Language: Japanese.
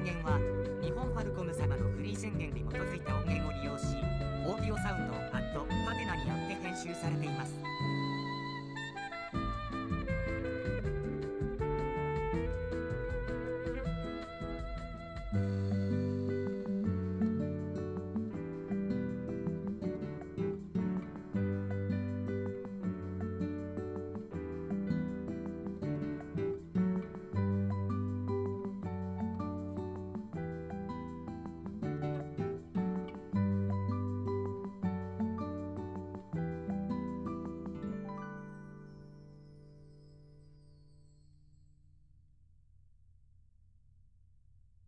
音源は日本ファルコム様のフリー宣言に基づいた音源を利用しオーディオサウンドアットハテナによって編集されています。